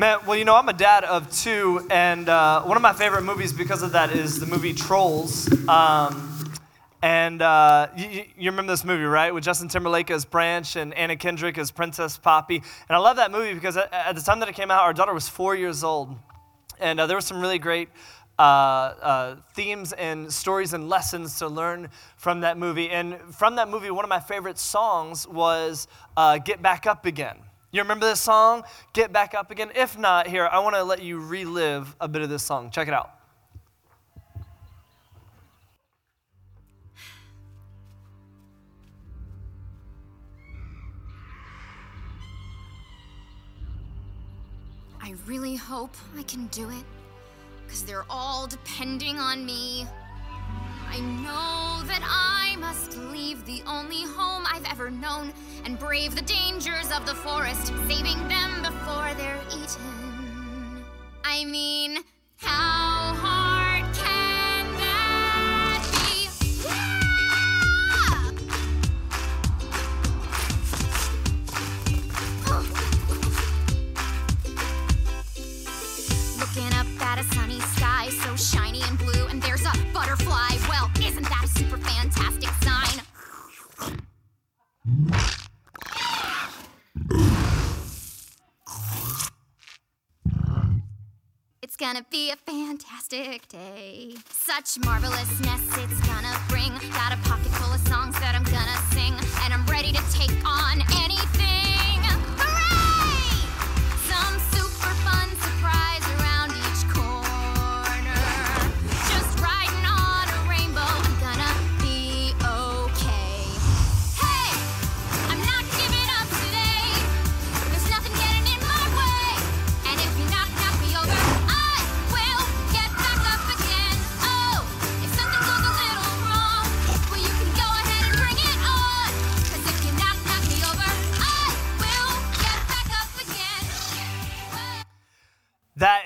Man, well, you know, I'm a dad of two, and uh, one of my favorite movies because of that is the movie Trolls. Um, and uh, you, you, remember this movie, right? With Justin Timberlake as Branch and Anna Kendrick as Princess Poppy. And I love that movie because at, the time that it came out, our daughter was four years old. And uh, there were some really great uh, uh, themes and stories and lessons to learn from that movie. And from that movie, one of my favorite songs was uh, Get Back Up Again. You remember this song? Get Back Up Again? If not, here, I want to let you relive a bit of this song. Check it out. I really hope I can do it, because they're all depending on me. I know that I must leave the only home I've ever known and brave the dangers of the forest, saving them before they're eaten. I mean, how hard It's gonna be a fantastic day. Such marvelousness it's gonna bring. Got a pocket full of songs that I'm gonna sing, and I'm ready to take on anything.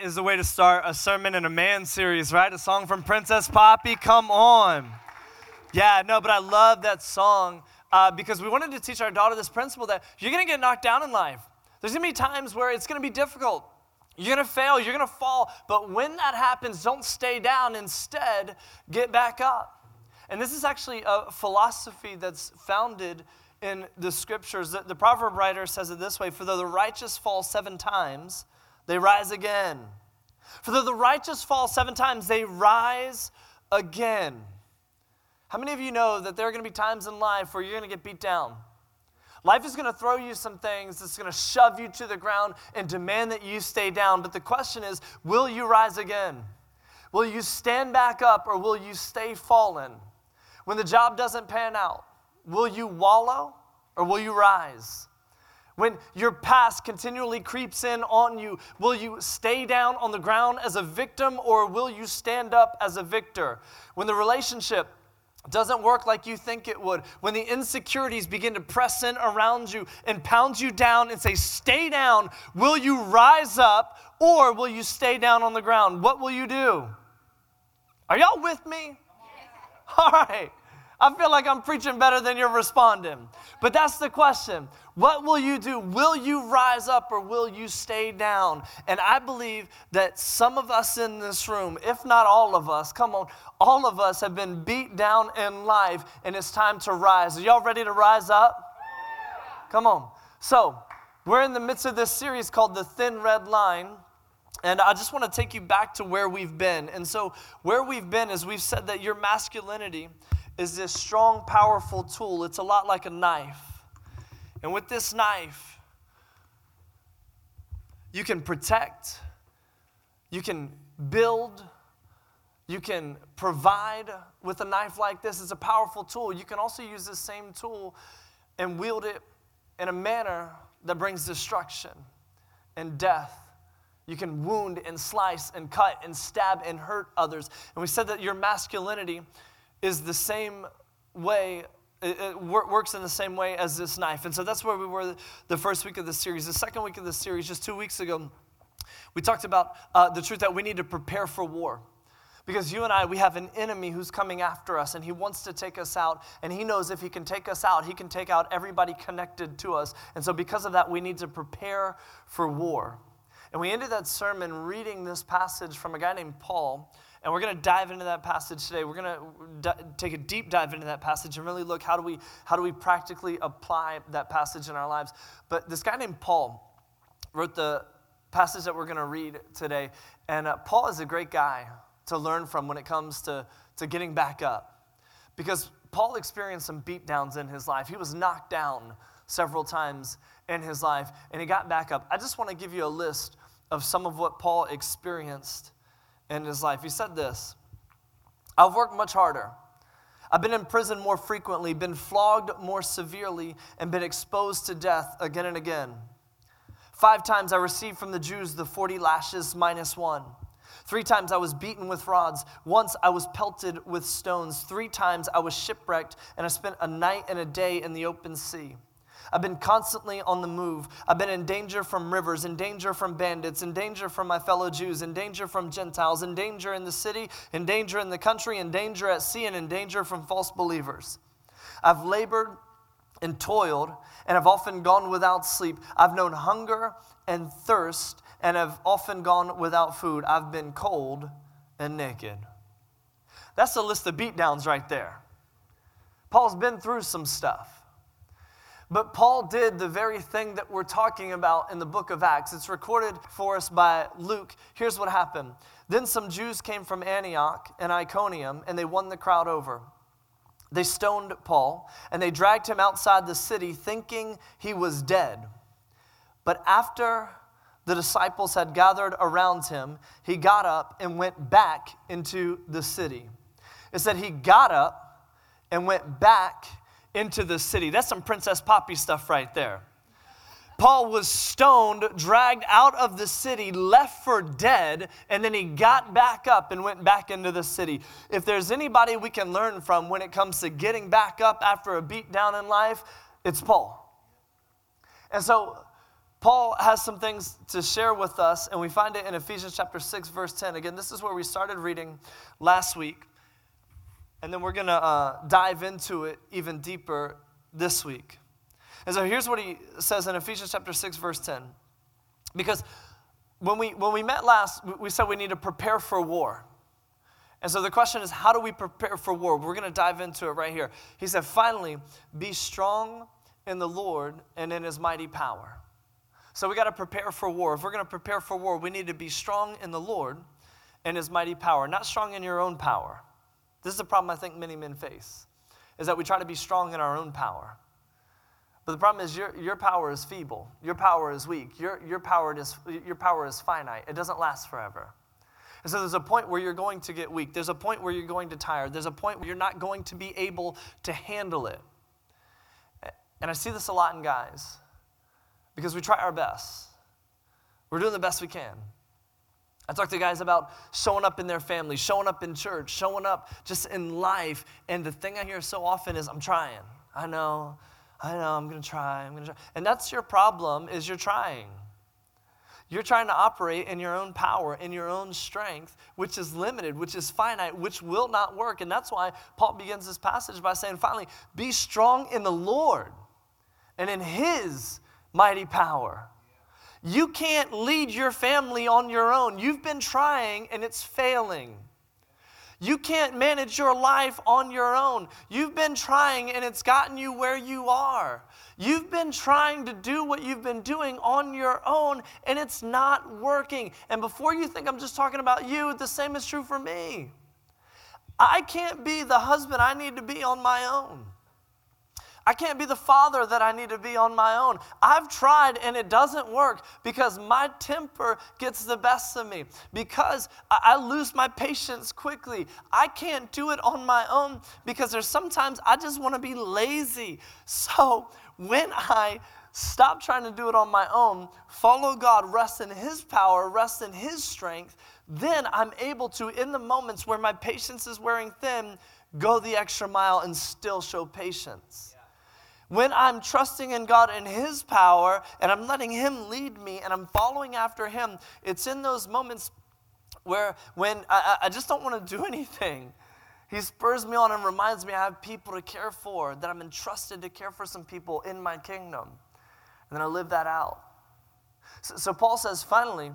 Is the way to start a sermon in a man series, right? A song from Princess Poppy. Come on. Yeah, no, but I love that song uh, because we wanted to teach our daughter this principle that you're going to get knocked down in life. There's going to be times where it's going to be difficult. You're going to fail, you're going to fall, but when that happens, don't stay down. Instead, get back up. And this is actually a philosophy that's founded in the scriptures. The, the proverb writer says it this way For though the righteous fall seven times, they rise again. For though the righteous fall seven times, they rise again. How many of you know that there are going to be times in life where you're going to get beat down? Life is going to throw you some things that's going to shove you to the ground and demand that you stay down. But the question is will you rise again? Will you stand back up or will you stay fallen? When the job doesn't pan out, will you wallow or will you rise? When your past continually creeps in on you, will you stay down on the ground as a victim or will you stand up as a victor? When the relationship doesn't work like you think it would, when the insecurities begin to press in around you and pound you down and say, Stay down, will you rise up or will you stay down on the ground? What will you do? Are y'all with me? All right. I feel like I'm preaching better than you're responding. But that's the question. What will you do? Will you rise up or will you stay down? And I believe that some of us in this room, if not all of us, come on, all of us have been beat down in life and it's time to rise. Are y'all ready to rise up? Come on. So, we're in the midst of this series called The Thin Red Line. And I just want to take you back to where we've been. And so, where we've been is we've said that your masculinity is this strong, powerful tool. It's a lot like a knife. And with this knife, you can protect, you can build, you can provide with a knife like this. It's a powerful tool. You can also use this same tool and wield it in a manner that brings destruction and death. You can wound and slice and cut and stab and hurt others. And we said that your masculinity is the same way, it, works in the same way as this knife. And so that's where we were the first week of the series. The second week of the series, just two weeks ago, we talked about uh, the truth that we need to prepare for war. Because you and I, we have an enemy who's coming after us and he wants to take us out. And he knows if he can take us out, he can take out everybody connected to us. And so, because of that, we need to prepare for war. And we ended that sermon reading this passage from a guy named Paul. And we're going to dive into that passage today. We're going to d- take a deep dive into that passage and really look how do we how do we practically apply that passage in our lives. But this guy named Paul wrote the passage that we're going to read today. And uh, Paul is a great guy to learn from when it comes to, to getting back up. Because Paul experienced some beatdowns in his life. He was knocked down several times in his life, and he got back up. I just want to give you a list of some of what Paul experienced in his life. He said this I've worked much harder. I've been in prison more frequently, been flogged more severely, and been exposed to death again and again. Five times I received from the Jews the 40 lashes minus one. Three times I was beaten with rods. Once I was pelted with stones. Three times I was shipwrecked, and I spent a night and a day in the open sea. I've been constantly on the move. I've been in danger from rivers, in danger from bandits, in danger from my fellow Jews, in danger from Gentiles, in danger in the city, in danger in the country, in danger at sea, and in danger from false believers. I've labored and toiled, and have often gone without sleep. I've known hunger and thirst, and have often gone without food. I've been cold and naked. That's a list of beatdowns right there. Paul's been through some stuff. But Paul did the very thing that we're talking about in the book of Acts. It's recorded for us by Luke. Here's what happened. Then some Jews came from Antioch and Iconium, and they won the crowd over. They stoned Paul, and they dragged him outside the city, thinking he was dead. But after the disciples had gathered around him, he got up and went back into the city. It said he got up and went back into the city. That's some Princess Poppy stuff right there. Paul was stoned, dragged out of the city, left for dead, and then he got back up and went back into the city. If there's anybody we can learn from when it comes to getting back up after a beat down in life, it's Paul. And so Paul has some things to share with us, and we find it in Ephesians chapter 6, verse 10. Again, this is where we started reading last week. And then we're going to uh, dive into it even deeper this week. And so here's what he says in Ephesians chapter 6, verse 10. Because when we, when we met last, we said we need to prepare for war. And so the question is, how do we prepare for war? We're going to dive into it right here. He said, finally, be strong in the Lord and in his mighty power. So we got to prepare for war. If we're going to prepare for war, we need to be strong in the Lord and his mighty power, not strong in your own power. This is a problem I think many men face, is that we try to be strong in our own power. But the problem is your, your power is feeble. Your power is weak. Your, your, power is, your power is finite. It doesn't last forever. And so there's a point where you're going to get weak. There's a point where you're going to tire. There's a point where you're not going to be able to handle it. And I see this a lot in guys because we try our best. We're doing the best we can. I talk to guys about showing up in their family, showing up in church, showing up just in life. And the thing I hear so often is, I'm trying. I know, I know, I'm gonna try, I'm gonna try. And that's your problem, is you're trying. You're trying to operate in your own power, in your own strength, which is limited, which is finite, which will not work. And that's why Paul begins this passage by saying, finally, be strong in the Lord and in his mighty power. You can't lead your family on your own. You've been trying and it's failing. You can't manage your life on your own. You've been trying and it's gotten you where you are. You've been trying to do what you've been doing on your own and it's not working. And before you think I'm just talking about you, the same is true for me. I can't be the husband I need to be on my own. I can't be the father that I need to be on my own. I've tried and it doesn't work because my temper gets the best of me, because I lose my patience quickly. I can't do it on my own because there's sometimes I just want to be lazy. So when I stop trying to do it on my own, follow God, rest in His power, rest in His strength, then I'm able to, in the moments where my patience is wearing thin, go the extra mile and still show patience when I'm trusting in God and His power and I'm letting Him lead me and I'm following after Him, it's in those moments where when I, I just don't want to do anything. He spurs me on and reminds me I have people to care for, that I'm entrusted to care for some people in my kingdom. And then I live that out. So, so Paul says, finally,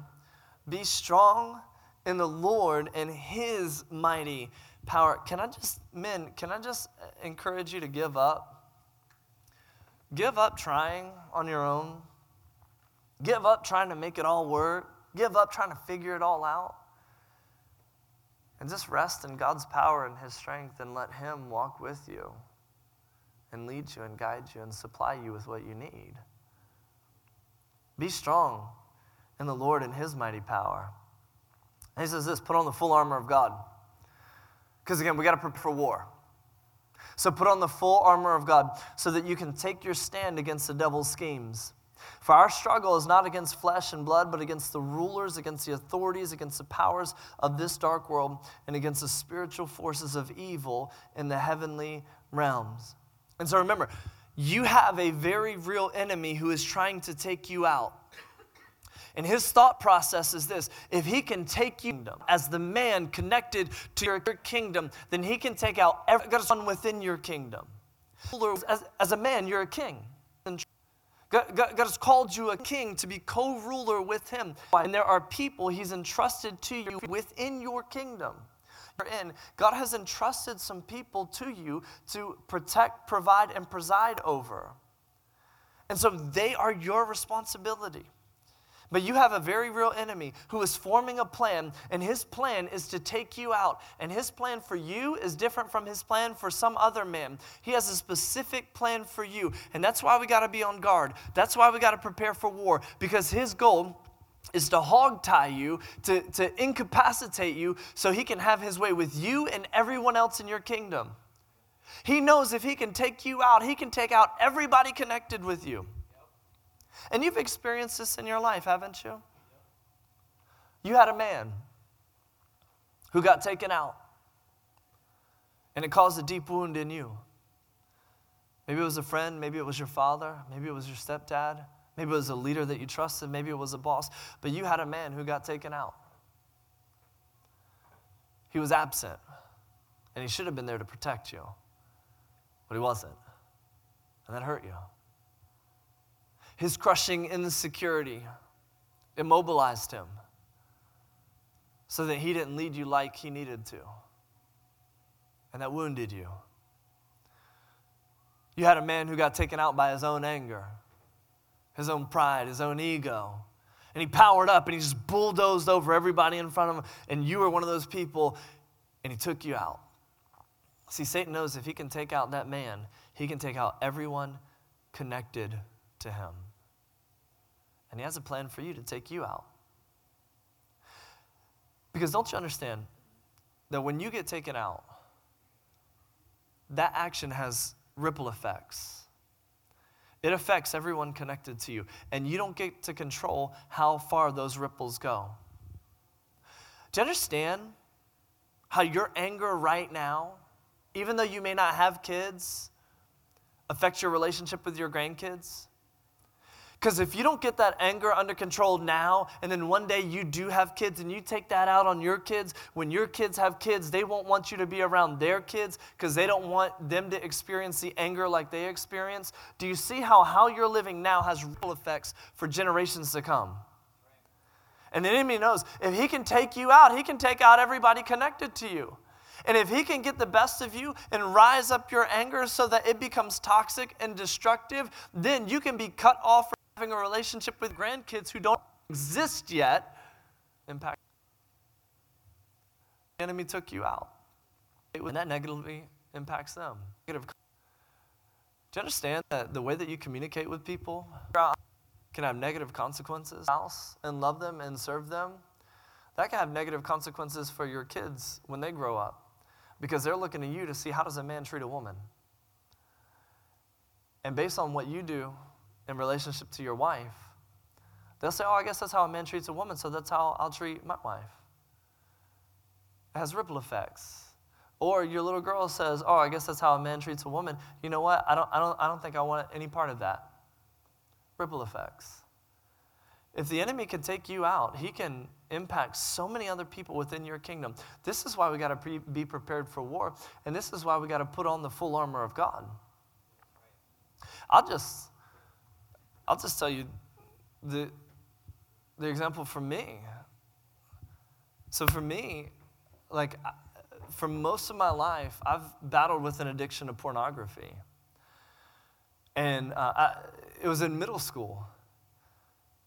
be strong in the Lord and his mighty power. Can I just, men, can I just uh, encourage you to give up? Give up trying on your own. Give up trying to make it all work. Give up trying to figure it all out. And just rest in God's power and His strength and let Him walk with you and lead you and guide you and supply you with what you need. Be strong in the Lord and His mighty power. And He says this put on the full armor of God. Because again, we got to prepare for war. So put on the full armor of God so that you can take your stand against the devil's schemes. For our struggle is not against flesh and blood, but against the rulers, against the authorities, against the powers of this dark world, and against the spiritual forces of evil in the heavenly realms. And so remember, you have a very real enemy who is trying to take you out. And his thought process is this if he can take you as the man connected to your kingdom, then he can take out everyone within your kingdom. As, as a man, you're a king. God, God, has called you a king to be co ruler with him. And there are people he's entrusted to you within your kingdom. In. God has entrusted some people to you to protect, provide, and preside over. And so they are your responsibility. But you have a very real enemy who is forming a plan, and his plan is to take you out. And his plan for you is different from his plan for some other man. He has a specific plan for you. And that's why we got to be on guard. That's why we got to prepare for war, because his goal is to hog tie you, to, to incapacitate you, so he can have his way with you and everyone else in your kingdom. He knows if he can take you out, he can take out everybody connected with you. And you've experienced this in your life, haven't you? You had a man who got taken out, and it caused a deep wound in you. Maybe it was a friend, maybe it was your father, maybe it was your stepdad, maybe it was a leader that you trusted, maybe it was a boss, but you had a man who got taken out. He was absent, and he should have been there to protect you, but he wasn't. And that hurt you. His crushing insecurity immobilized him so that he didn't lead you like he needed to. And that wounded you. You had a man who got taken out by his own anger, his own pride, his own ego. And he powered up and he just bulldozed over everybody in front of him. And you were one of those people, and he took you out. See, Satan knows if he can take out that man, he can take out everyone connected to him. And He has a plan for you to take you out. Because don't you understand that when you get taken out, that action has ripple effects. It affects everyone connected to you, and you don't get to control how far those ripples go. Do you understand how your anger right now, even though you may not have kids, affects your relationship with your grandkids? Because if you don't get that anger under control now, and then one day you do have kids and you take that out on your kids, when your kids have kids, they won't want you to be around their kids because they don't want them to experience the anger like they experience. Do you see how how you're living now has ripple effects for generations to come? And the enemy knows if he can take you out, he can take out everybody connected to you. And if he can get the best of you and rise up your anger so that it becomes toxic and destructive, then you can be cut off having a relationship with grandkids who don't exist yet impact. The enemy took you out. And that negatively impacts them. Do you understand that the way that you communicate with people can have negative consequences? House And love them and serve them? That can have negative consequences for your kids when they grow up because they're looking to you to see how does a man treat a woman. And based on what you do in relationship to your wife, they'll say, Oh, I guess that's how a man treats a woman, so that's how I'll treat my wife. It has ripple effects. Or your little girl says, Oh, I guess that's how a man treats a woman. You know what? I don't, I don't, I don't think I want any part of that. Ripple effects. If the enemy can take you out, he can impact so many other people within your kingdom. This is why we got to pre- be prepared for war, and this is why we got to put on the full armor of God. I'll just I'll just tell you, the, the example for me. So for me, like, for most of my life, I've battled with an addiction to pornography. And uh, I, it was in middle school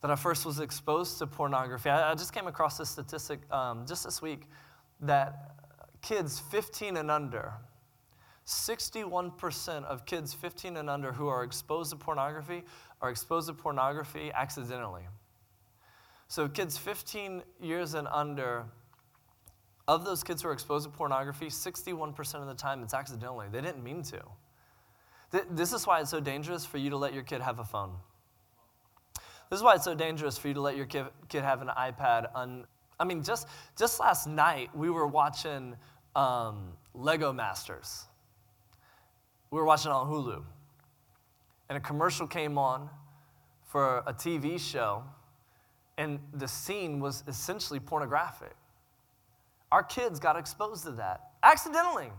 that I first was exposed to pornography. I, I just came across this statistic um, just this week that kids 15 and under, 61% of kids 15 and under who are exposed to pornography are exposed to pornography accidentally. So, kids 15 years and under, of those kids who are exposed to pornography, 61% of the time it's accidentally. They didn't mean to. This is why it's so dangerous for you to let your kid have a phone. This is why it's so dangerous for you to let your kid, kid have an iPad. Un, I mean, just, just last night, we were watching um, Lego Masters. We were watching on Hulu. And a commercial came on for a TV show, and the scene was essentially pornographic. Our kids got exposed to that accidentally.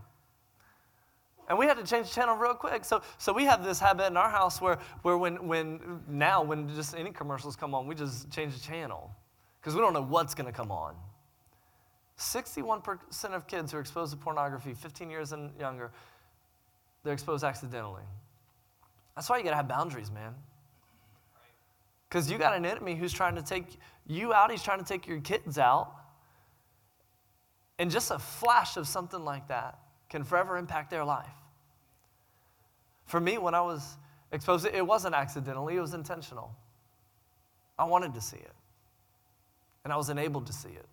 And we had to change the channel real quick. So, so we have this habit in our house where, where when, when now, when just any commercials come on, we just change the channel because we don't know what's going to come on. 61% of kids who are exposed to pornography, 15 years and younger, they're exposed accidentally. That's why you got to have boundaries, man. Because you got an enemy who's trying to take you out, he's trying to take your kids out. And just a flash of something like that can forever impact their life. For me, when I was exposed, it wasn't accidentally, it was intentional. I wanted to see it, and I was enabled to see it.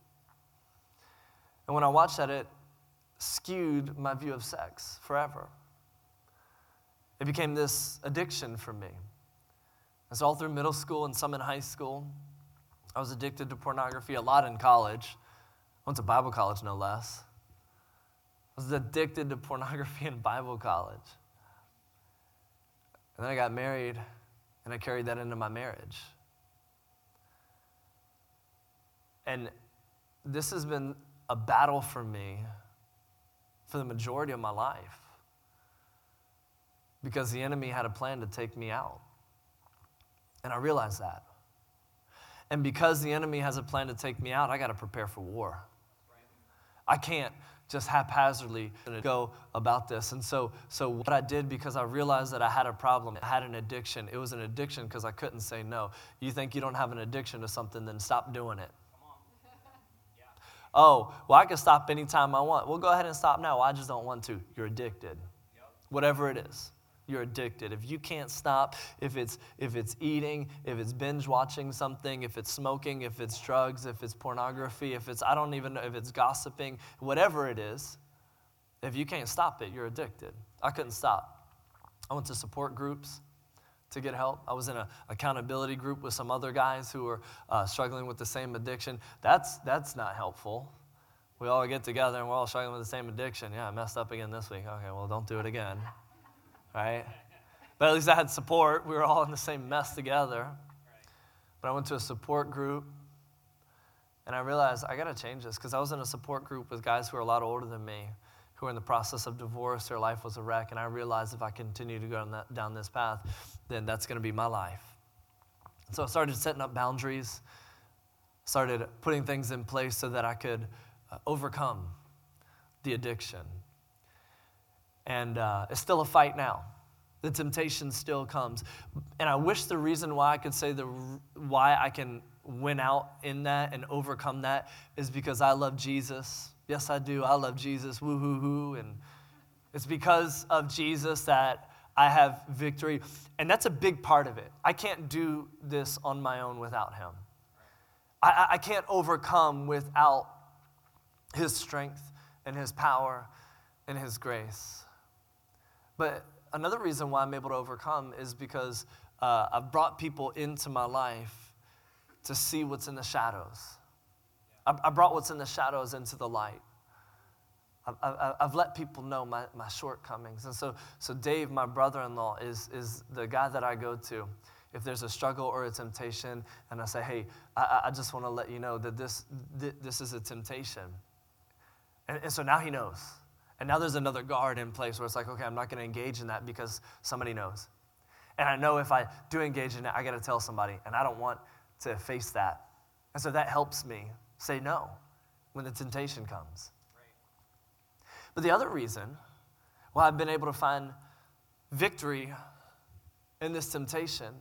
And when I watched that, it skewed my view of sex forever. It became this addiction for me. It's all through middle school and some in high school. I was addicted to pornography a lot in college. Went to Bible college, no less I was addicted to pornography in Bible college. And then I got married, and I carried that into my marriage. And this has been a battle for me for the majority of my life because the enemy had a plan to take me out. And I realized that. And because the enemy has a plan to take me out, I got to prepare for war. I can't just haphazardly go about this. And so, so what I did because I realized that I had a problem, I had an addiction. It was an addiction because I couldn't say no. You think you don't have an addiction to something, then stop doing it. Oh, well, I can stop anytime I want. Well, go ahead and stop now. Well, I just don't want to. You're addicted. Whatever it is you're addicted. If you can't stop, if it's if it's eating, if it's binge watching something, if it's smoking, if it's drugs, if it's pornography, if it's I don't even know if it's gossiping, whatever it is, if you can't stop it, you're addicted. I couldn't stop. I went to support groups to get help. I was in an accountability group with some other guys who were uh, struggling with the same addiction. That's that's not helpful. We all get together and we're all struggling with the same addiction. Yeah, I messed up again this week. Okay, well, don't do it again right? But at least I had support. We were all in the same mess together. But I went to a support group and I realized I got to change this because I was in a support group with guys who are a lot older than me, who were in the process of divorce. Their life was a wreck. And I realized if I continue to go down, that, down this path, then that's going to be my life. So I started setting up boundaries, started putting things in place so that I could uh, overcome the addiction. And uh, it's still a fight now. The temptation still comes. And I wish the reason why I could say the why I can win out in that and overcome that is because I love Jesus. Yes, I do. I love Jesus. Woo hoo hoo. And it's because of Jesus that I have victory. And that's a big part of it. I can't do this on my own without Him. I, I can't overcome without His strength and His power and His grace. But another reason why I'm able to overcome is because uh, I've brought people into my life to see what's in the shadows. I, I brought what's in the shadows into the light. I've, I've, I've, let people know my, my shortcomings. And so, so Dave, my brother in law, is, is the guy that I go to. If there's a struggle or a temptation, and I say, hey, I, I just want to let you know that this, this is a temptation. And, and so now he knows. And now there's another guard in place where it's like, okay, I'm not going to engage in that because somebody knows. And I know if I do engage in it, I got to tell somebody. And I don't want to face that. And so that helps me say no when the temptation comes. But the other reason why I've been able to find victory in this temptation,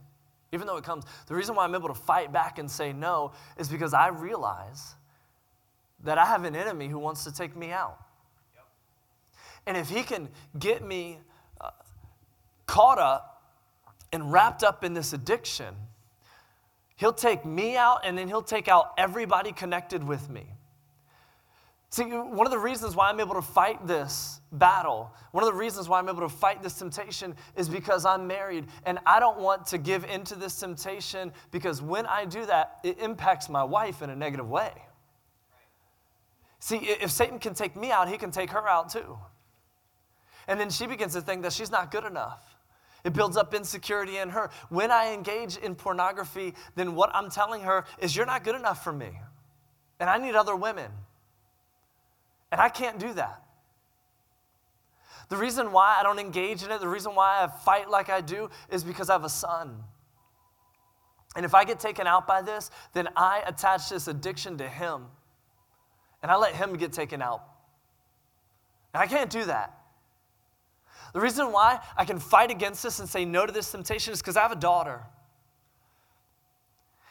even though it comes, the reason why I'm able to fight back and say no is because I realize that I have an enemy who wants to take me out. And if he can get me uh, caught up and wrapped up in this addiction, he'll take me out and then he'll take out everybody connected with me. See, one of the reasons why I'm able to fight this battle, one of the reasons why I'm able to fight this temptation is because I'm married and I don't want to give into this temptation because when I do that, it impacts my wife in a negative way. See, if Satan can take me out, he can take her out too. And then she begins to think that she's not good enough. It builds up insecurity in her. When I engage in pornography, then what I'm telling her is, You're not good enough for me. And I need other women. And I can't do that. The reason why I don't engage in it, the reason why I fight like I do, is because I have a son. And if I get taken out by this, then I attach this addiction to him. And I let him get taken out. And I can't do that. The reason why I can fight against this and say no to this temptation is because I have a daughter.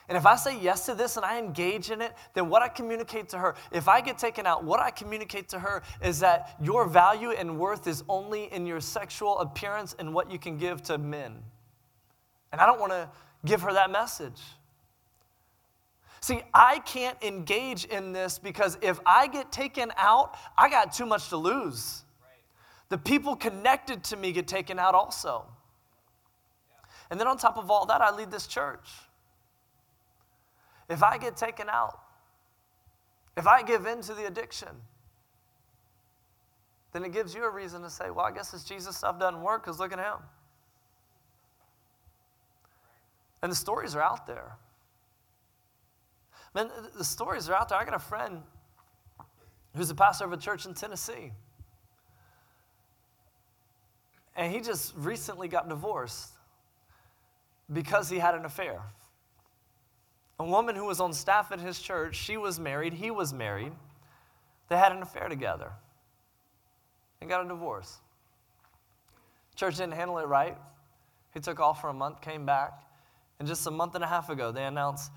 And if I say yes to this and I engage in it, then what I communicate to her, if I get taken out, what I communicate to her is that your value and worth is only in your sexual appearance and what you can give to men. And I don't want to give her that message. See, I can't engage in this because if I get taken out, I got too much to lose. The people connected to me get taken out also. And then on top of all that, I lead this church. If I get taken out, if I give in to the addiction, then it gives you a reason to say, well, I guess this Jesus stuff doesn't work because look at him. And the stories are out there. Man, the stories are out there. I got a friend who's a pastor of a church in Tennessee. And he just recently got divorced because he had an affair. A woman who was on staff at his church, she was married, he was married. They had an affair together and got a divorce. Church didn't handle it right. He took off for a month, came back, and just a month and a half ago, they announced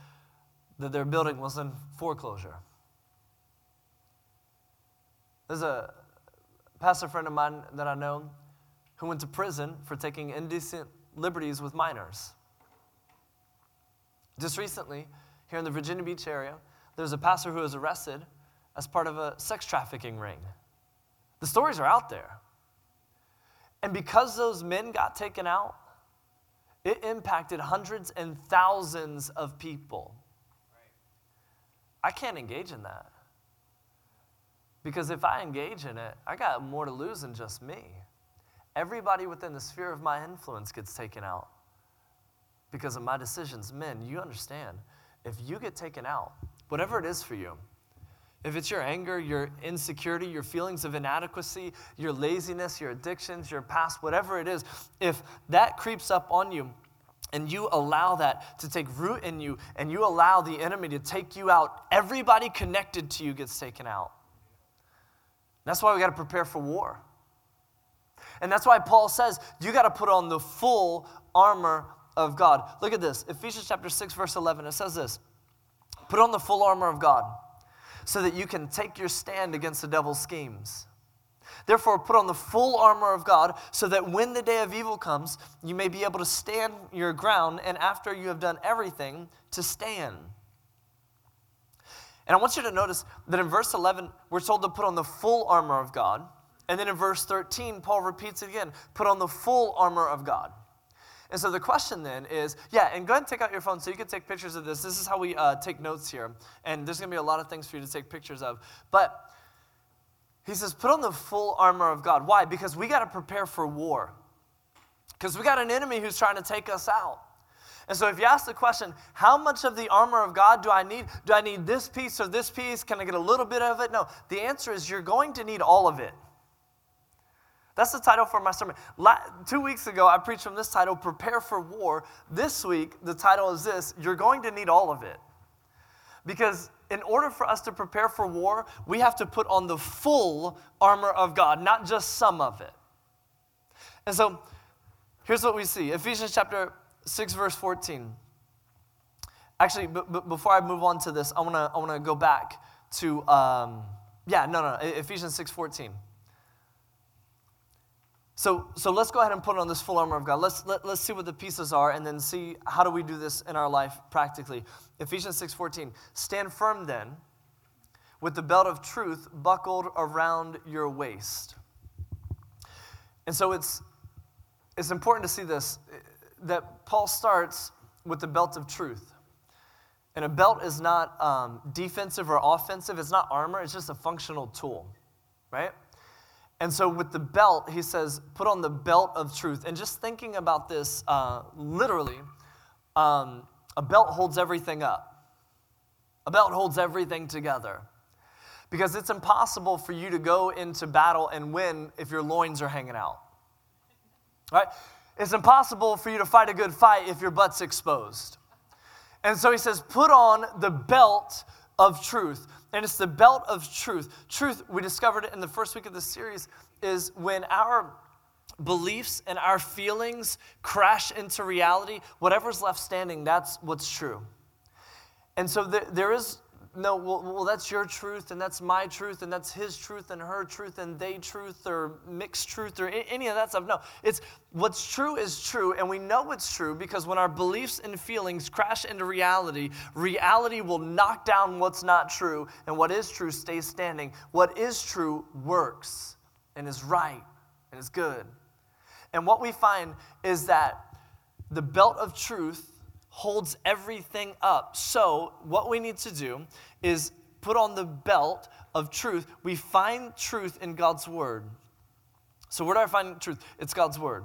that their building was in foreclosure. There's a pastor friend of mine that I know who went to prison for taking indecent liberties with minors. Just recently, here in the Virginia Beach area, there's a pastor who was arrested as part of a sex trafficking ring. The stories are out there. And because those men got taken out, it impacted hundreds and thousands of people. I can't engage in that. Because if I engage in it, I got more to lose than just me. Everybody within the sphere of my influence gets taken out because of my decisions. Men, you understand, if you get taken out, whatever it is for you, if it's your anger, your insecurity, your feelings of inadequacy, your laziness, your addictions, your past, whatever it is, if that creeps up on you, and you allow that to take root in you, and you allow the enemy to take you out, everybody connected to you gets taken out. That's why we got to prepare for war. And that's why Paul says you got to put on the full armor of God. Look at this Ephesians chapter 6, verse 11. It says this Put on the full armor of God so that you can take your stand against the devil's schemes. Therefore, put on the full armor of God so that when the day of evil comes, you may be able to stand your ground, and after you have done everything, to stand. And I want you to notice that in verse 11, we're told to put on the full armor of God. And then in verse 13, Paul repeats it again put on the full armor of God. And so the question then is yeah, and go ahead and take out your phone so you can take pictures of this. This is how we uh, take notes here. And there's going to be a lot of things for you to take pictures of. But he says, put on the full armor of God. Why? Because we got to prepare for war. Because we got an enemy who's trying to take us out. And so, if you ask the question, how much of the armor of God do I need? Do I need this piece or this piece? Can I get a little bit of it? No. The answer is you're going to need all of it. That's the title for my sermon. La- two weeks ago, I preached from this title, Prepare for War. This week, the title is this You're going to need all of it. Because in order for us to prepare for war, we have to put on the full armor of God, not just some of it. And so here's what we see Ephesians chapter 6, verse 14. Actually, b- b- before I move on to this, I wanna, I wanna go back to, um, yeah, no, no, Ephesians 6, 14. So, so let's go ahead and put on this full armor of God. Let's, let, let's see what the pieces are and then see how do we do this in our life practically. Ephesians 6:14. Stand firm then with the belt of truth buckled around your waist. And so it's, it's important to see this that Paul starts with the belt of truth. And a belt is not um, defensive or offensive, it's not armor, it's just a functional tool, right? And so, with the belt, he says, put on the belt of truth. And just thinking about this uh, literally, um, a belt holds everything up, a belt holds everything together. Because it's impossible for you to go into battle and win if your loins are hanging out. Right? It's impossible for you to fight a good fight if your butt's exposed. And so he says, put on the belt of truth. And it's the belt of truth. Truth, we discovered it in the first week of the series, is when our beliefs and our feelings crash into reality, whatever's left standing, that's what's true. And so there, there is no, well, well, that's your truth, and that's my truth, and that's his truth, and her truth, and they truth, or mixed truth, or any of that stuff. No, it's what's true is true, and we know it's true because when our beliefs and feelings crash into reality, reality will knock down what's not true, and what is true stays standing. What is true works, and is right, and is good. And what we find is that the belt of truth holds everything up. So, what we need to do is put on the belt of truth. We find truth in God's word. So, where do I find truth? It's God's word.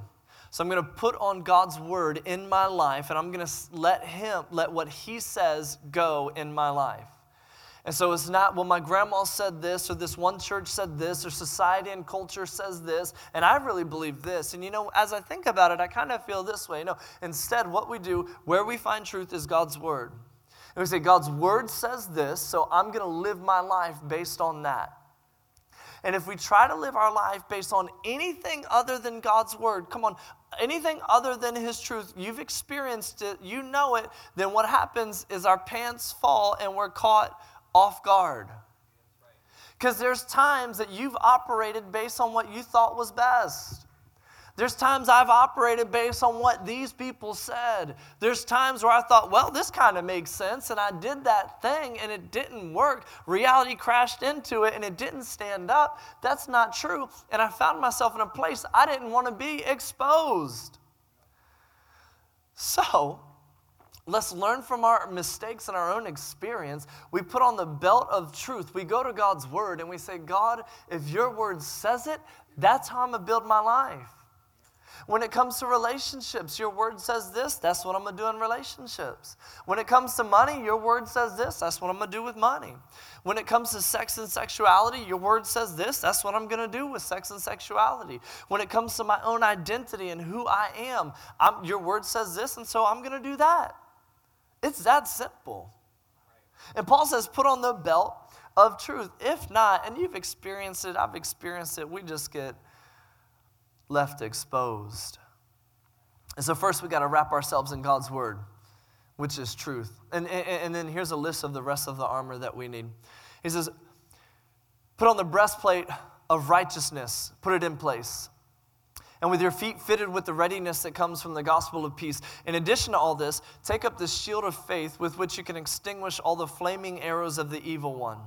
So, I'm going to put on God's word in my life and I'm going to let Him, let what He says go in my life. And so it's not, well, my grandma said this, or this one church said this, or society and culture says this, and I really believe this. And you know, as I think about it, I kind of feel this way. No, instead, what we do, where we find truth, is God's Word. And we say, God's Word says this, so I'm going to live my life based on that. And if we try to live our life based on anything other than God's Word, come on, anything other than His truth, you've experienced it, you know it, then what happens is our pants fall and we're caught off guard. Because there's times that you've operated based on what you thought was best. There's times I've operated based on what these people said. There's times where I thought, well, this kind of makes sense, and I did that thing and it didn't work. Reality crashed into it and it didn't stand up. That's not true. And I found myself in a place I didn't want to be exposed. So, Let's learn from our mistakes and our own experience. We put on the belt of truth. We go to God's word and we say, God, if your word says it, that's how I'm going to build my life. When it comes to relationships, your word says this, that's what I'm going to do in relationships. When it comes to money, your word says this, that's what I'm going to do with money. When it comes to sex and sexuality, your word says this, that's what I'm going to do with sex and sexuality. When it comes to my own identity and who I am, I'm, your word says this, and so I'm going to do that. It's that simple. And Paul says, put on the belt of truth. If not, and you've experienced it, I've experienced it, we just get left exposed. And so, first, we got to wrap ourselves in God's word, which is truth. And, and, and then here's a list of the rest of the armor that we need. He says, put on the breastplate of righteousness, put it in place and with your feet fitted with the readiness that comes from the gospel of peace. In addition to all this, take up the shield of faith with which you can extinguish all the flaming arrows of the evil one.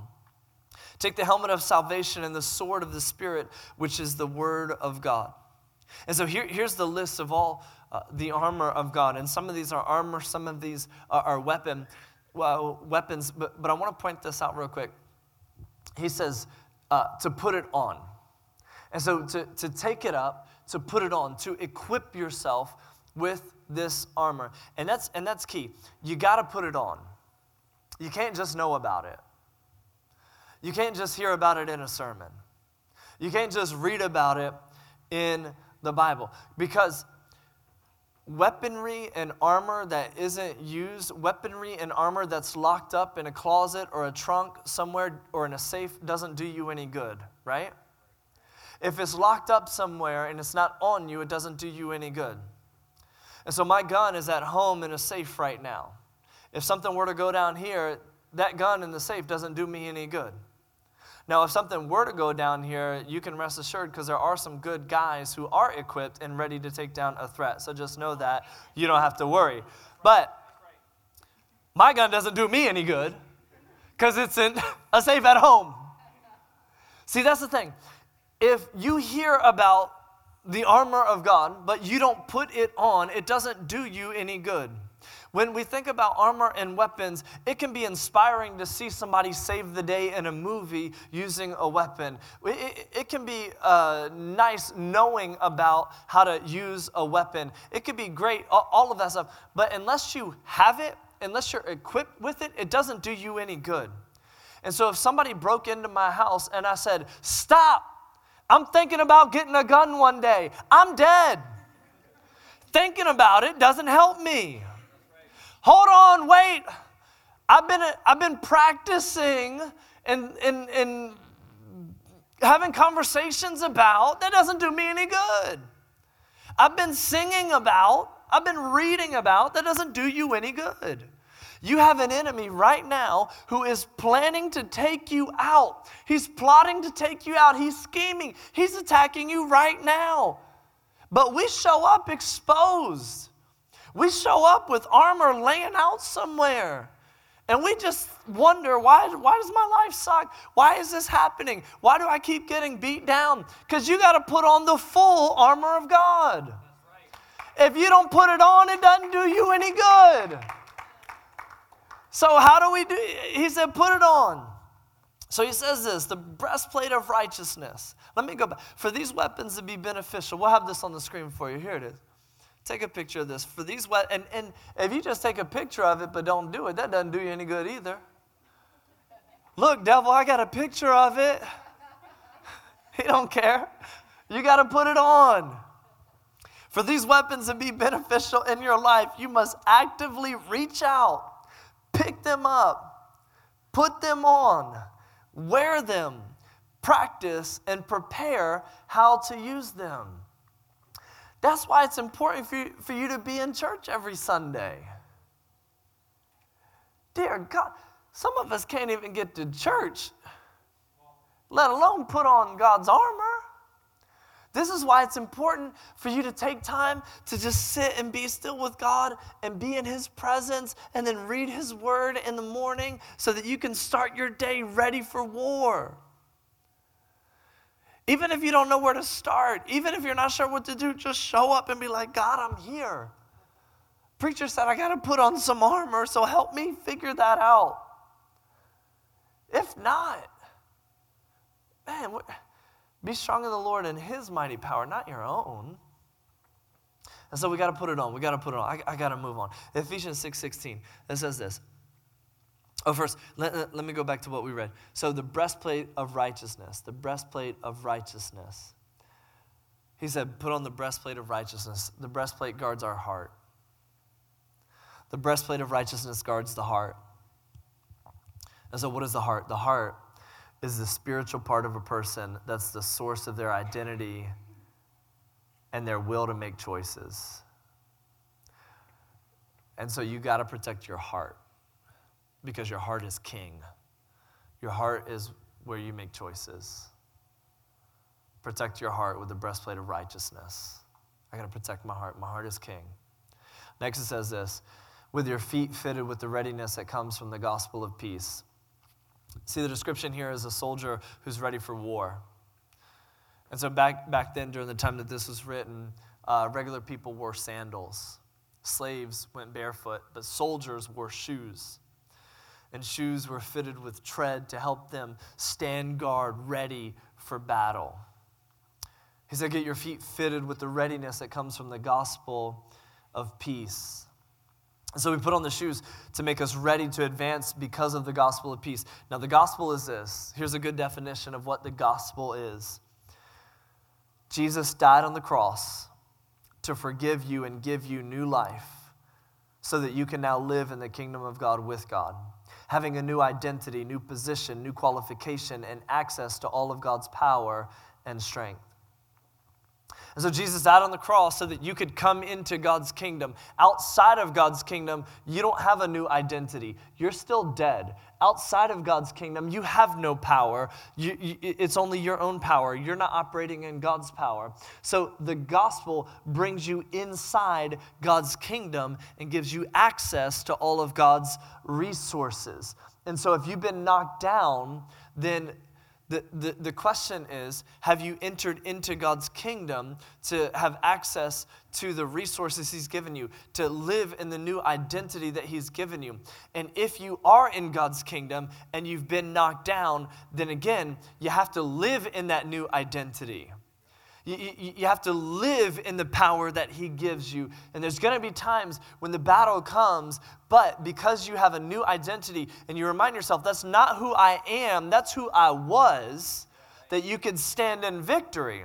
Take the helmet of salvation and the sword of the Spirit, which is the word of God. And so here, here's the list of all uh, the armor of God. And some of these are armor, some of these are, are weapon, well, weapons. But, but I want to point this out real quick. He says uh, to put it on. And so to, to take it up, to put it on, to equip yourself with this armor. And that's, and that's key. You got to put it on. You can't just know about it. You can't just hear about it in a sermon. You can't just read about it in the Bible. Because weaponry and armor that isn't used, weaponry and armor that's locked up in a closet or a trunk somewhere or in a safe doesn't do you any good, right? If it's locked up somewhere and it's not on you, it doesn't do you any good. And so my gun is at home in a safe right now. If something were to go down here, that gun in the safe doesn't do me any good. Now, if something were to go down here, you can rest assured because there are some good guys who are equipped and ready to take down a threat. So just know that you don't have to worry. But my gun doesn't do me any good because it's in a safe at home. See, that's the thing. If you hear about the armor of God, but you don't put it on, it doesn't do you any good. When we think about armor and weapons, it can be inspiring to see somebody save the day in a movie using a weapon. It, it, can be uh, nice knowing about how to use a weapon. It could be great, all of that stuff. But unless you have it, unless you're equipped with it, it doesn't do you any good. And so if somebody broke into my house and I said, Stop, I'm thinking about getting a gun one day, I'm dead. Thinking about it doesn't help me. Hold on, wait. I've been, I've been practicing and, and, and having conversations about. That doesn't do me any good. I've been singing about. I've been reading about. That doesn't do you any good. You have an enemy right now who is planning to take you out. He's plotting to take you out. He's scheming. He's attacking you right now. But we show up exposed. We show up with armor laying out somewhere. And we just wonder why, why does my life suck? Why is this happening? Why do I keep getting beat down? Because you got to put on the full armor of God. If you don't put it on, it doesn't do you any good. So, how do we do? He said, put it on. So he says this the breastplate of righteousness. Let me go back. For these weapons to be beneficial, we'll have this on the screen for you. Here it is. Take a picture of this. For these, weapons, and, and if you just take a picture of it but don't do it, that doesn't do you any good either. Look, devil, I got a picture of it. he don't care. You got to put it on. For these weapons to be beneficial in your life, you must actively reach out, pick them up, put them on, wear them, practice, and prepare how to use them. That's why it's important for you, for you to be in church every Sunday. Dear God, some of us can't even get to church, let alone put on God's armor. This is why it's important for you to take time to just sit and be still with God and be in His presence and then read His word in the morning so that you can start your day ready for war. Even if you don't know where to start, even if you're not sure what to do, just show up and be like, God, I'm here. Preacher said, I got to put on some armor, so help me figure that out. If not, man, be strong in the Lord and His mighty power, not your own. And so we got to put it on. We got to put it on. I, I got to move on. Ephesians 6 16, it says this Oh, first, let, let me go back to what we read. So, the breastplate of righteousness, the breastplate of righteousness. He said, put on the breastplate of righteousness. The breastplate guards our heart. The breastplate of righteousness guards the heart. And so, what is the heart? The heart is the spiritual part of a person that's the source of their identity and their will to make choices. And so, you got to protect your heart because your heart is king. Your heart is where you make choices. Protect your heart with the breastplate of righteousness. I got to protect my heart. My heart is king. Next, it says this with your feet fitted with the readiness that comes from the gospel of peace. See, the description here is a soldier who's ready for war. And so, back, back then, during the time that this was written, uh, regular people wore sandals. Slaves went barefoot, but soldiers wore shoes and shoes were fitted with tread to help them stand guard ready for battle. He said, Get your feet fitted with the readiness that comes from the gospel of peace. So we put on the shoes to make us ready to advance because of the gospel of peace. Now, the gospel is this here's a good definition of what the gospel is Jesus died on the cross to forgive you and give you new life so that you can now live in the kingdom of God with God, having a new identity, new position, new qualification, and access to all of God's power and strength. And so Jesus died on the cross so that you could come into God's kingdom. Outside of God's kingdom, you don't have a new identity. You're still dead. Outside of God's kingdom, you have no power. You, you, it's only your own power. You're not operating in God's power. So the gospel brings you inside God's kingdom and gives you access to all of God's resources. And so if you've been knocked down, then the, the, the question is Have you entered into God's kingdom to have access to the resources He's given you, to live in the new identity that He's given you? And if you are in God's kingdom and you've been knocked down, then again, you have to live in that new identity. You, you, have to live in the power that He gives you. And there's going to be times when the battle comes, but because you have a new identity and you remind yourself, that's not who I am, that's who I was, that you can stand in victory.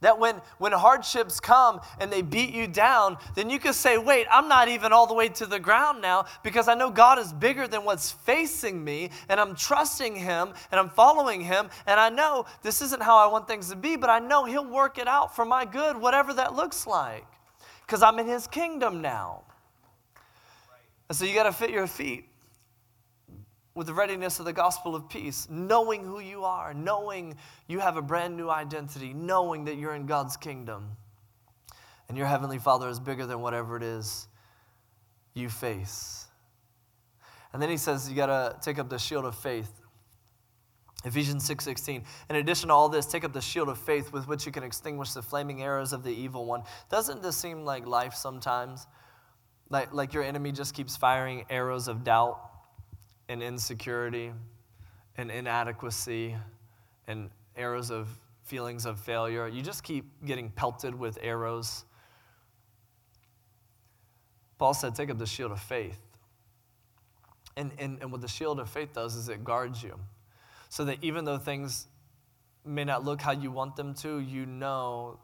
That when, when hardships come and they beat you down, then you can say, wait, I'm not even all the way to the ground now because I know God is bigger than what's facing me and I'm trusting Him and I'm following Him. And I know this isn't how I want things to be, but I know He'll work it out for my good, whatever that looks like, because I'm in His kingdom now. And so you got to fit your feet with the readiness of the gospel of peace, knowing who you are, knowing you have a brand new identity, knowing that you're in God's kingdom. And your heavenly Father is bigger than whatever it is you face. And then he says you got to take up the shield of faith. Ephesians 6:16. In addition to all this, take up the shield of faith with which you can extinguish the flaming arrows of the evil one. Doesn't this seem like life sometimes? Like, like your enemy just keeps firing arrows of doubt and insecurity and inadequacy and arrows of feelings of failure. You just keep getting pelted with arrows. Paul said, Take up the shield of faith. And, and, and what the shield of faith does is it guards you. So that even though things may not look how you want them to, you know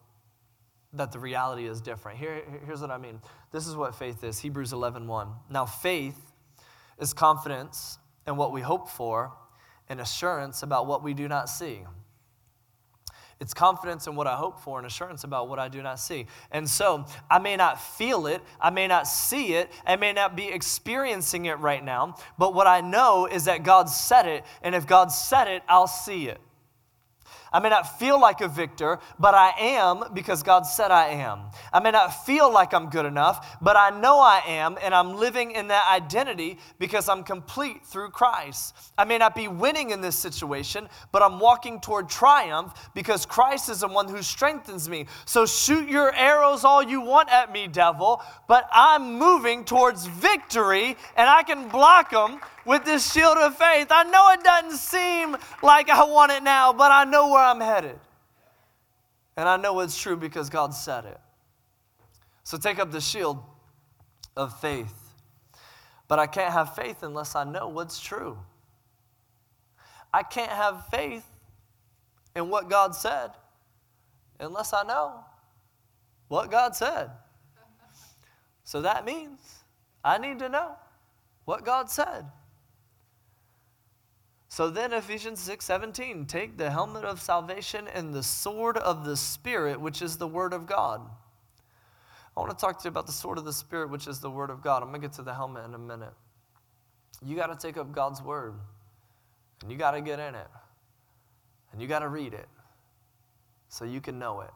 that the reality is different. Here, here's what I mean. This is what faith is Hebrews 11 1. Now, faith is confidence in what we hope for and assurance about what we do not see. It's confidence in what I hope for and assurance about what I do not see. And so I may not feel it, I may not see it, I may not be experiencing it right now, but what I know is that God said it, and if God said it, I'll see it. I may not feel like a victor, but I am because God said I am. I may not feel like I'm good enough, but I know I am, and I'm living in that identity because I'm complete through Christ. I may not be winning in this situation, but I'm walking toward triumph because Christ is the one who strengthens me. So shoot your arrows all you want at me, devil, but I'm moving towards victory, and I can block them with this shield of faith. I know it doesn't seem like I want it now, but I know where I'm headed. And I know it's true because God said it. So take up the shield of faith. But I can't have faith unless I know what's true. I can't have faith in what God said unless I know what God said. So that means I need to know what God said. So then Ephesians 6:17, take the helmet of salvation and the sword of the Spirit, which is the word of God. I want to talk to you about the sword of the Spirit, which is the word of God. I'm going to get to the helmet in a minute. You got to take up God's word, and you got to get in it, and you got to read it so you can know it,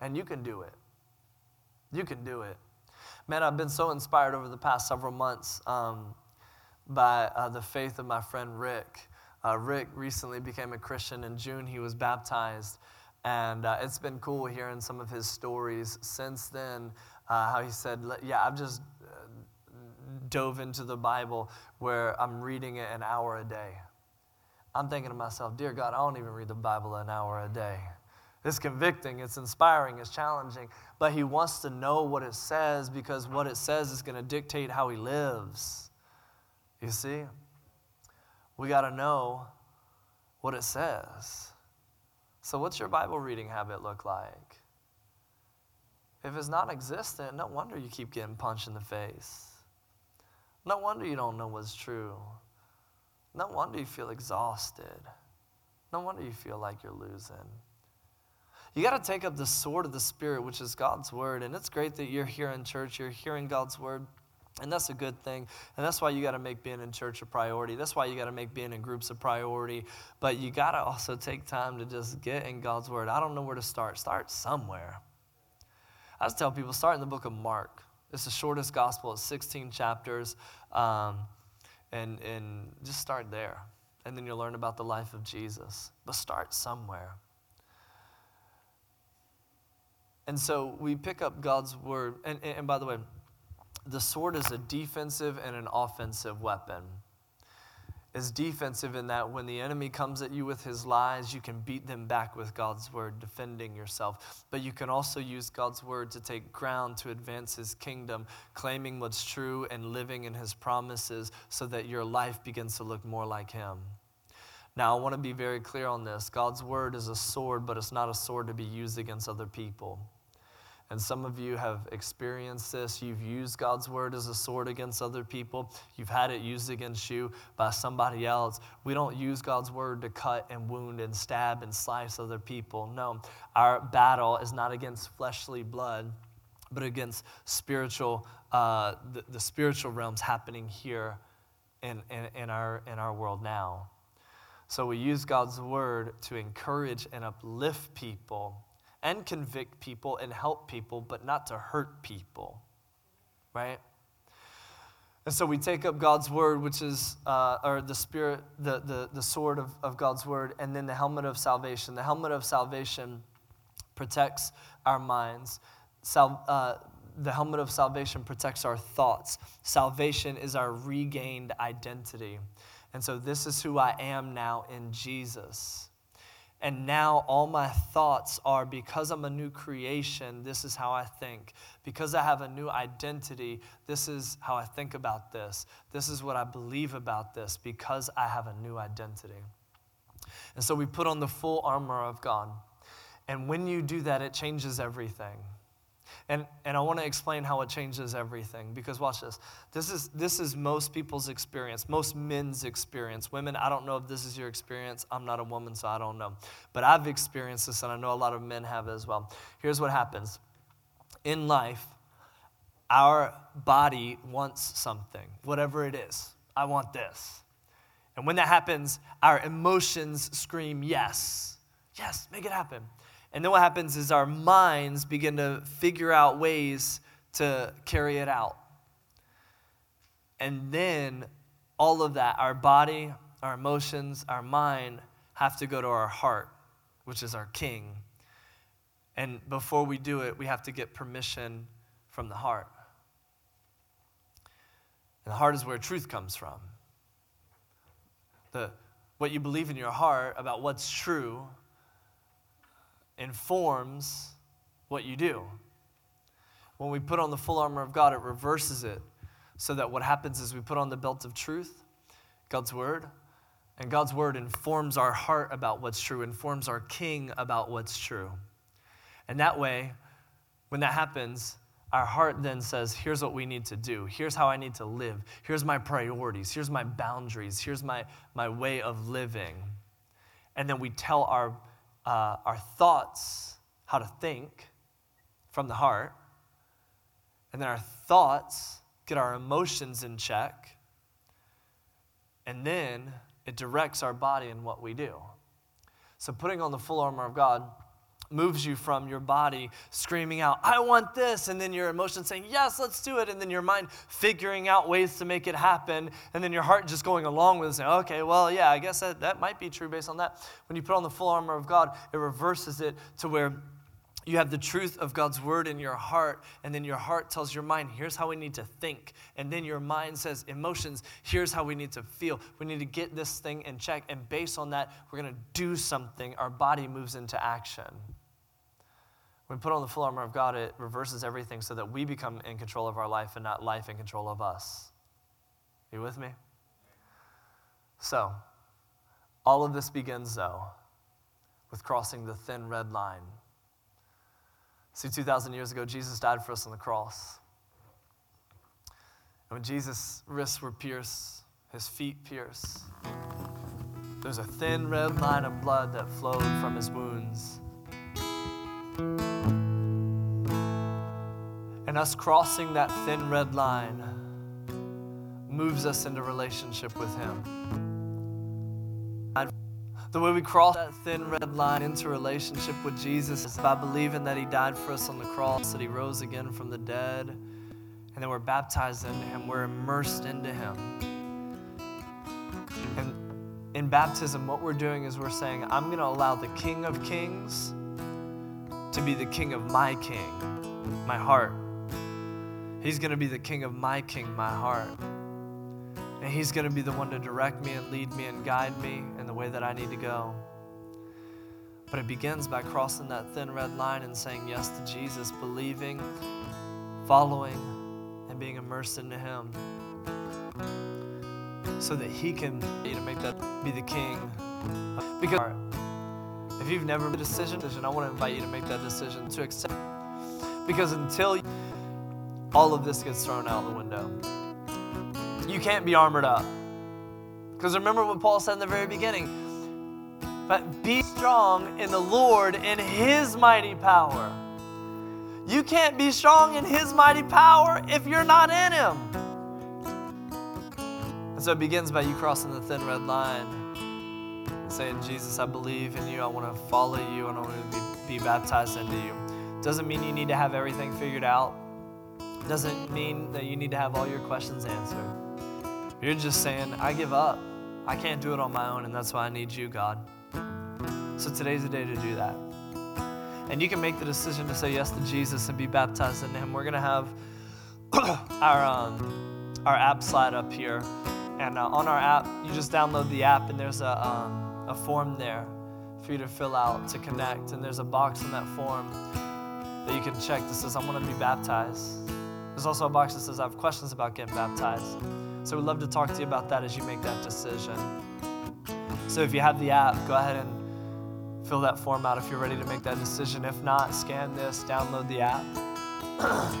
and you can do it. You can do it. Man, I've been so inspired over the past several months. Um, by uh, the faith of my friend Rick. Uh, Rick recently became a Christian. In June, he was baptized. And uh, it's been cool hearing some of his stories since then. Uh, how he said, Yeah, I've just uh, dove into the Bible where I'm reading it an hour a day. I'm thinking to myself, Dear God, I don't even read the Bible an hour a day. It's convicting, it's inspiring, it's challenging, but he wants to know what it says because what it says is going to dictate how he lives. You see? We got to know what it says. So, what's your Bible reading habit look like? if it's non existent, no wonder you keep getting punched in the face. No wonder you don't know what's true. No wonder you feel exhausted. No wonder you feel like you're losing. You got to take up the sword of the Spirit, which is God's word. And it's great that you're here in church, you're hearing God's word. And that's a good thing. And that's why you got to make being in church a priority. That's why you got to make being in groups a priority. But you got to also take time to just get in God's word. I don't know where to start. Start somewhere. I just tell people start in the book of Mark. It's the shortest gospel, it's 16 chapters. Um, and, and just start there. And then you'll learn about the life of Jesus. But start somewhere. And so we pick up God's word. And, and, and by the way, the sword is a defensive and an offensive weapon. It's defensive in that when the enemy comes at you with his lies, you can beat them back with God's word, defending yourself. But you can also use God's word to take ground to advance his kingdom, claiming what's true and living in his promises so that your life begins to look more like him. Now, I want to be very clear on this God's word is a sword, but it's not a sword to be used against other people. And some of you have experienced this. You've used God's word as a sword against other people. You've had it used against you by somebody else. We don't use God's word to cut and wound and stab and slice other people. No, our battle is not against fleshly blood, but against spiritual, uh, the, the spiritual realms happening here in, in, in, our, in our world now. So we use God's word to encourage and uplift people and convict people and help people, but not to hurt people, right? And so we take up God's word, which is, uh, or the spirit, the, the, the sword of, of God's word, and then the helmet of salvation. The helmet of salvation protects our minds. Sal, uh, the helmet of salvation protects our thoughts. Salvation is our regained identity. And so this is who I am now in Jesus. And now all my thoughts are because I'm a new creation, this is how I think. Because I have a new identity, this is how I think about this. This is what I believe about this because I have a new identity. And so we put on the full armor of God. And when you do that, it changes everything. And, and I want to explain how it changes everything because watch this. This is, this is most people's experience, most men's experience. Women, I don't know if this is your experience. I'm not a woman, so I don't know. But I've experienced this, and I know a lot of men have as well. Here's what happens in life, our body wants something, whatever it is. I want this. And when that happens, our emotions scream, yes, yes, make it happen. And then what happens is our minds begin to figure out ways to carry it out. And then all of that, our body, our emotions, our mind, have to go to our heart, which is our king. And before we do it, we have to get permission from the heart. And the heart is where truth comes from. The, what you believe in your heart about what's true informs what you do. When we put on the full armor of God, it reverses it so that what happens is we put on the belt of truth, God's word, and God's word informs our heart about what's true, informs our king about what's true. And that way, when that happens, our heart then says, here's what we need to do. Here's how I need to live. Here's my priorities. Here's my boundaries. Here's my, my way of living. And then we tell our uh, our thoughts, how to think from the heart, and then our thoughts get our emotions in check, and then it directs our body in what we do. So, putting on the full armor of God moves you from your body screaming out, I want this, and then your emotion saying, Yes, let's do it, and then your mind figuring out ways to make it happen, and then your heart just going along with it, saying, Okay, well, yeah, I guess that, that might be true based on that. When you put on the full armor of God, it reverses it to where you have the truth of God's word in your heart, and then your heart tells your mind, here's how we need to think. And then your mind says, emotions, here's how we need to feel. We need to get this thing in check. And based on that, we're going to do something. Our body moves into action. When we put on the full armor of God, it reverses everything so that we become in control of our life and not life in control of us. Are you with me? So, all of this begins, though, with crossing the thin red line. See, 2,000 years ago, Jesus died for us on the cross. And when Jesus' wrists were pierced, his feet pierced, there's a thin red line of blood that flowed from his wounds. And us crossing that thin red line moves us into relationship with him. The way we cross that thin red line into relationship with Jesus is by believing that He died for us on the cross, that He rose again from the dead, and then we're baptized into Him, we're immersed into Him. And in baptism, what we're doing is we're saying, I'm going to allow the King of Kings to be the King of my King, my heart. He's going to be the King of my King, my heart. And He's going to be the one to direct me and lead me and guide me in the way that I need to go. But it begins by crossing that thin red line and saying yes to Jesus, believing, following, and being immersed into Him. So that He can you know, make that be the King. Because if you've never made a decision, I want to invite you to make that decision to accept. Because until all of this gets thrown out the window, you can't be armored up. Because remember what Paul said in the very beginning. But be strong in the Lord in his mighty power. You can't be strong in his mighty power if you're not in him. And so it begins by you crossing the thin red line, saying, Jesus, I believe in you. I want to follow you, and I want to be, be baptized into you. Doesn't mean you need to have everything figured out. Doesn't mean that you need to have all your questions answered. You're just saying, I give up. I can't do it on my own, and that's why I need you, God. So today's the day to do that. And you can make the decision to say yes to Jesus and be baptized in Him. We're going to have our, um, our app slide up here. And uh, on our app, you just download the app, and there's a, um, a form there for you to fill out to connect. And there's a box in that form that you can check that says, I want to be baptized. There's also a box that says, I have questions about getting baptized. So we'd love to talk to you about that as you make that decision. So if you have the app, go ahead and fill that form out if you're ready to make that decision. If not, scan this, download the app.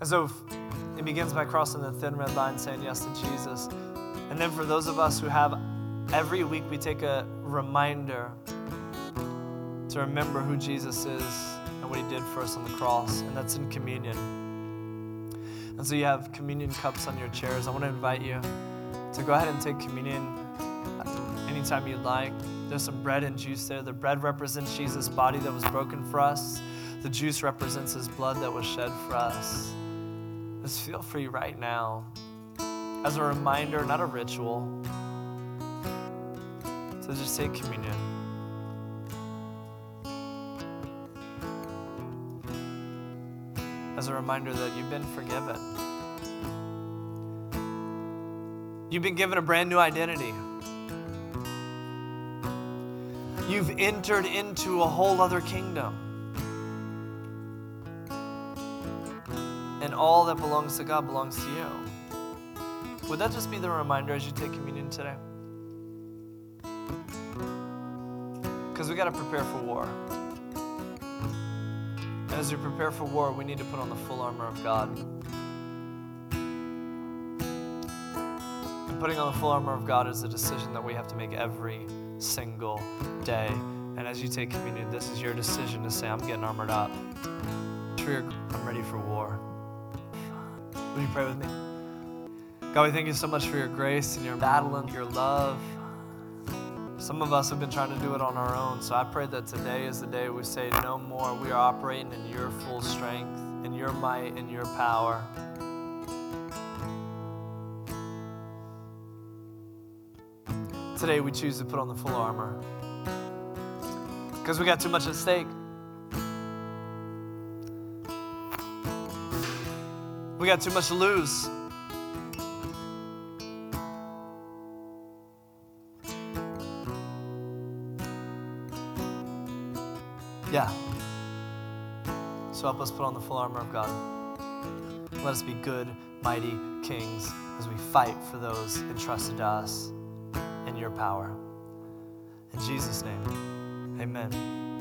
and so it begins by crossing the thin red line, saying yes to Jesus. And then for those of us who have, every week we take a reminder to remember who Jesus is and what he did for us on the cross, and that's in communion. And so you have communion cups on your chairs. I want to invite you to go ahead and take communion uh, anytime you'd like. There's some bread and juice there. The bread represents Jesus' body that was broken for us, the juice represents his blood that was shed for us. Just feel free right now as a reminder, not a ritual, to just take communion. as a reminder that you've been forgiven. You've been given a brand new identity. You've entered into a whole other kingdom. And all that belongs to God belongs to you. Would that just be the reminder as you take communion today? Because we got to prepare for war as we prepare for war, we need to put on the full armor of God. And putting on the full armor of God is a decision that we have to make every single day. And as you take communion, this is your decision to say, I'm getting armored up. I'm ready for war. Will you pray with me? God, we thank you so much for your grace and your battle and your love. Some of us have been trying to do it on our own. So I pray that today is the day we say, No more. We are operating in your full strength, in your might, in your power. Today we choose to put on the full armor because we got too much at stake. We got too much to lose. Yeah. So help us put on the full armor of God. Let us be good, mighty kings as we fight for those entrusted to us in your power. In Jesus' name, amen.